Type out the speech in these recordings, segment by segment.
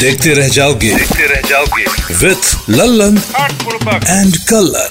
देखते रह जाओगे। देखते रह जाओगे। विथ लल्लन एंड कलर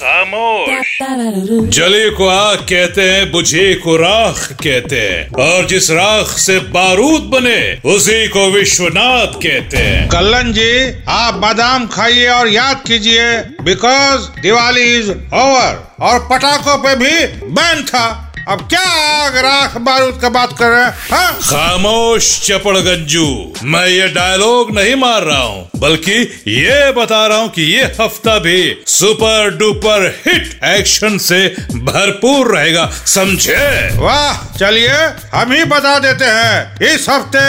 जले को आग कहते हैं बुझे को राख कहते हैं। और जिस राख से बारूद बने उसी को विश्वनाथ कहते हैं। कल्लन जी आप बादाम खाइए और याद कीजिए बिकॉज़ दिवाली इज़ ओवर और पटाखों पे भी बैन था। अब क्या आग राख बारूद का बात कर रहे हैं हाँ? खामोश चपड़ गंजू मैं ये डायलॉग नहीं मार रहा हूँ बल्कि ये बता रहा हूँ कि ये हफ़्ता भी सुपर डुपर हिट एक्शन से भरपूर रहेगा समझे? वाह चलिए हम ही बता देते हैं। इस हफ़्ते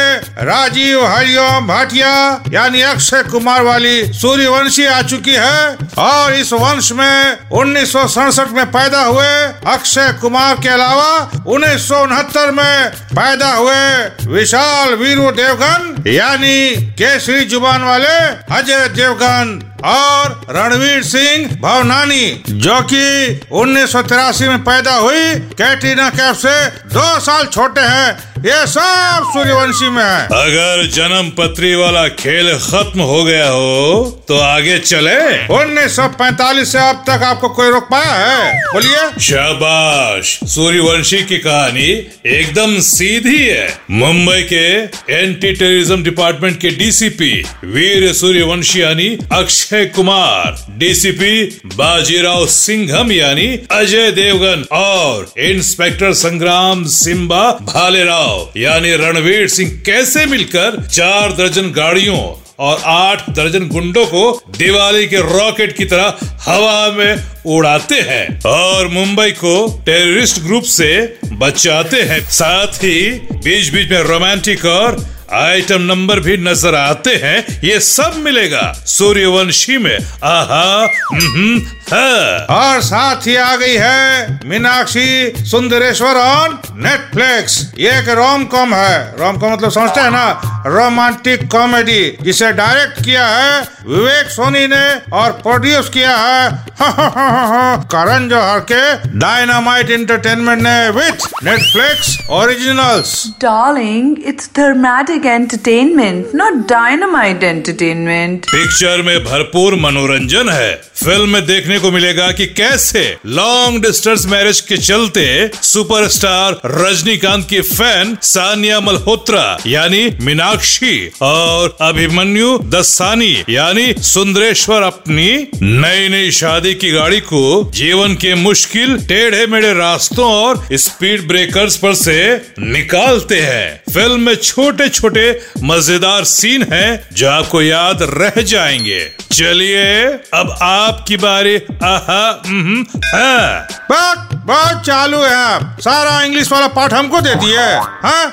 राजीव हरिओम भाटिया यानी अक्षय कुमार वाली सूर्यवंशी आ चुकी है और इस वंश में उन्नीस सौ सड़सठ में पैदा हुए अक्षय कुमार के अलावा उन्नीस सौ उनहत्तर में पैदा हुए विशाल वीरू देवगन, यानी केसरी ज़ुबान वाले अजय देवगन और रणवीर सिंह भवनानी, जो कि उन्नीस सौ तिरासी में पैदा हुई। कैटरीना कैफ से दो साल छोटे हैं। ये सब सूर्यवंशी में है। अगर जन्म पत्री वाला खेल खत्म हो गया हो तो आगे चले। उन्नीस सौ पैतालीस ऐसी अब तक आपको कोई रोक पाया है? बोलिए। शाबाश। सूर्यवंशी की कहानी एकदम सीधी है। मुंबई के एंटी टेररिज्म डिपार्टमेंट के डीसीपी वीर सूर्यवंशी यानी अक्षय कुमार डीसीपी बाजीराव सिंघम यानी अजय देवगन और इंस्पेक्टर संग्राम सिम्बा भालेराव। यानी रणवीर सिंह कैसे मिलकर चार दर्जन गाड़ियों और आठ दर्जन गुंडों को दिवाली के रॉकेट की तरह हवा में उड़ाते हैं और मुंबई को टेररिस्ट ग्रुप से बचाते हैं। साथ ही बीच बीच में रोमांटिक और आइटम नंबर भी नज़र आते हैं ये सब मिलेगा सूर्यवंशी में। आहा हम्म, हाँ। और साथ ही आ गई है मीनाक्षी सुंदरेश्वर ऑन नेटफ्लिक्स। ये एक रोम कॉम है। रोम कॉम मतलब समझते हैं ना? रोमांटिक कॉमेडी जिसे डायरेक्ट किया है विवेक सोनी ने और प्रोड्यूस किया है करण जौहर के डायनामाइट इंटरटेनमेंट ने with Netflix originals darling it's it's dramatic entertainment, not dynamite entertainment. Picture में भरपूर मनोरंजन है फ़िल्म में देखने को मिलेगा कि कैसे लॉन्ग डिस्टेंस मैरिज के चलते सुपरस्टार रजनीकांत की फ़ैन सानिया मल्होत्रा यानी मीनाक्षी और अभिमन्यु दस्सानी यानी सुंदरेश्वर अपनी नई नई शादी की गाड़ी को जीवन के मुश्किल टेढ़े मेढ़े रास्तों और स्पीड ब्रेकर्स पर से निकालते हैं फ़िल्म में छोटे छोटे मज़ेदार सीन हैं जो आपको याद रह जाएँगे। चलिए अब आपकी बारी। आहा हम्म, हाँ। बात चालू है आप सारा इंग्लिश वाला पाठ हमको दे दिए हाँ?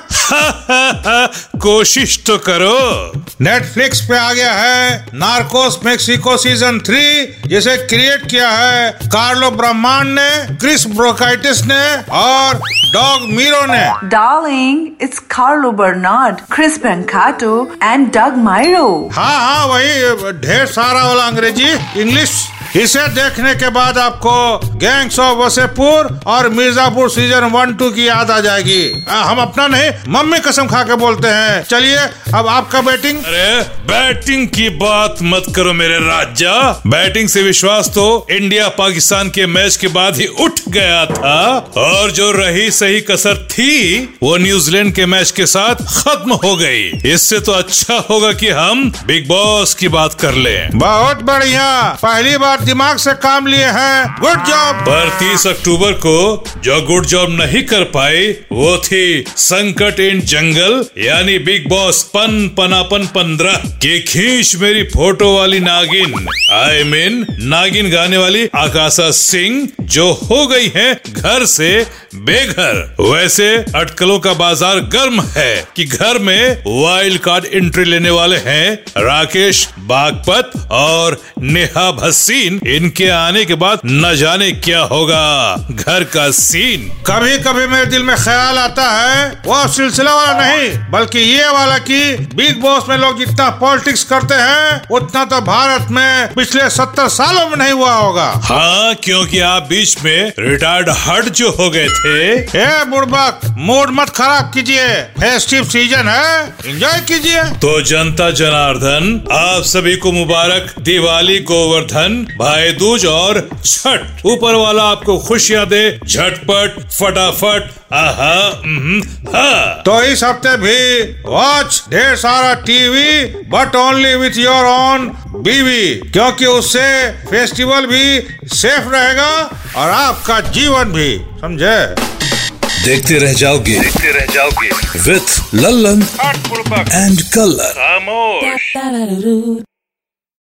कोशिश तो करो। नेटफ्लिक्स पे आ गया है नार्कोस मेक्सिको सीज़न थ्री जिसे क्रिएट किया है कार्लो ब्रह्मांड ने क्रिस ब्रोकाइटिस ने और डॉग मीरो ने Darling, it's Carlo Bernard, Chris Brancato, and Doug Myro. हाँ हाँ वही ढेर सारा वाला अंग्रेजी इंग्लिश इसे देखने के बाद आपको गैंग्स ऑफ़ वसेपुर और मिर्जापुर सीज़न वन टू की याद आ जाएगी। आ, हम अपना नहीं मम्मी कसम खा के बोलते हैं। चलिए अब आपका बैटिंग। अरे बैटिंग की बात मत करो मेरे राजा। बैटिंग से विश्वास तो इंडिया पाकिस्तान के मैच के बाद ही उठ गया था। और जो रही सही कसर थी वो न्यूजीलैंड के मैच के साथ खत्म हो गई। इससे तो अच्छा होगा कि हम बिग बॉस की बात कर लें। बहुत बढ़िया। पहली बार दिमाग से काम लिए हैं। गुड जॉब पर 30 अक्टूबर को जो गुड जॉब नहीं कर पाई वो थी संकट इन जंगल यानी बिग बॉस पन पनापन पंद्रह की खींच मेरी फ़ोटो वाली नागिन। आई I मीन mean, नागिन गाने वाली आकाशा सिंह जो हो गई है घर से बेघर। वैसे अटकलों का बाज़ार गर्म है कि घर में वाइल्ड कार्ड एंट्री लेने वाले हैं राकेश बागपत और नेहा भसीन। इनके आने के बाद न जाने क्या होगा। घर का सीन कभी कभी मेरे दिल में ख्याल आता है वो सिलसिला वाला नहीं बल्कि ये वाला कि बिग बॉस में लोग जितना पॉलिटिक्स करते हैं उतना तो भारत में पिछले सत्तर सालों में नहीं हुआ होगा। हाँ क्योंकि आप बीच में रिटायर्ड हट जो हो गए थे थे। ए बुड़बक मूड मत खराब कीजिए। फेस्टिव सीज़न है एंजॉय कीजिए। तो जनता जनार्दन आप सभी को मुबारक दिवाली गोवर्धन भाई दूज और छठ ऊपर वाला आपको खुशियाँ दे झटपट फटाफट तो इस हफ़्ते भी वॉच ढेर सारा TV but only with your own बीवी क्योंकि उससे फेस्टिवल भी सेफ़ रहेगा और आपका जीवन भी समझे? देखते रह जाओगे। देखते रह जाओगे। With Lallan and colour.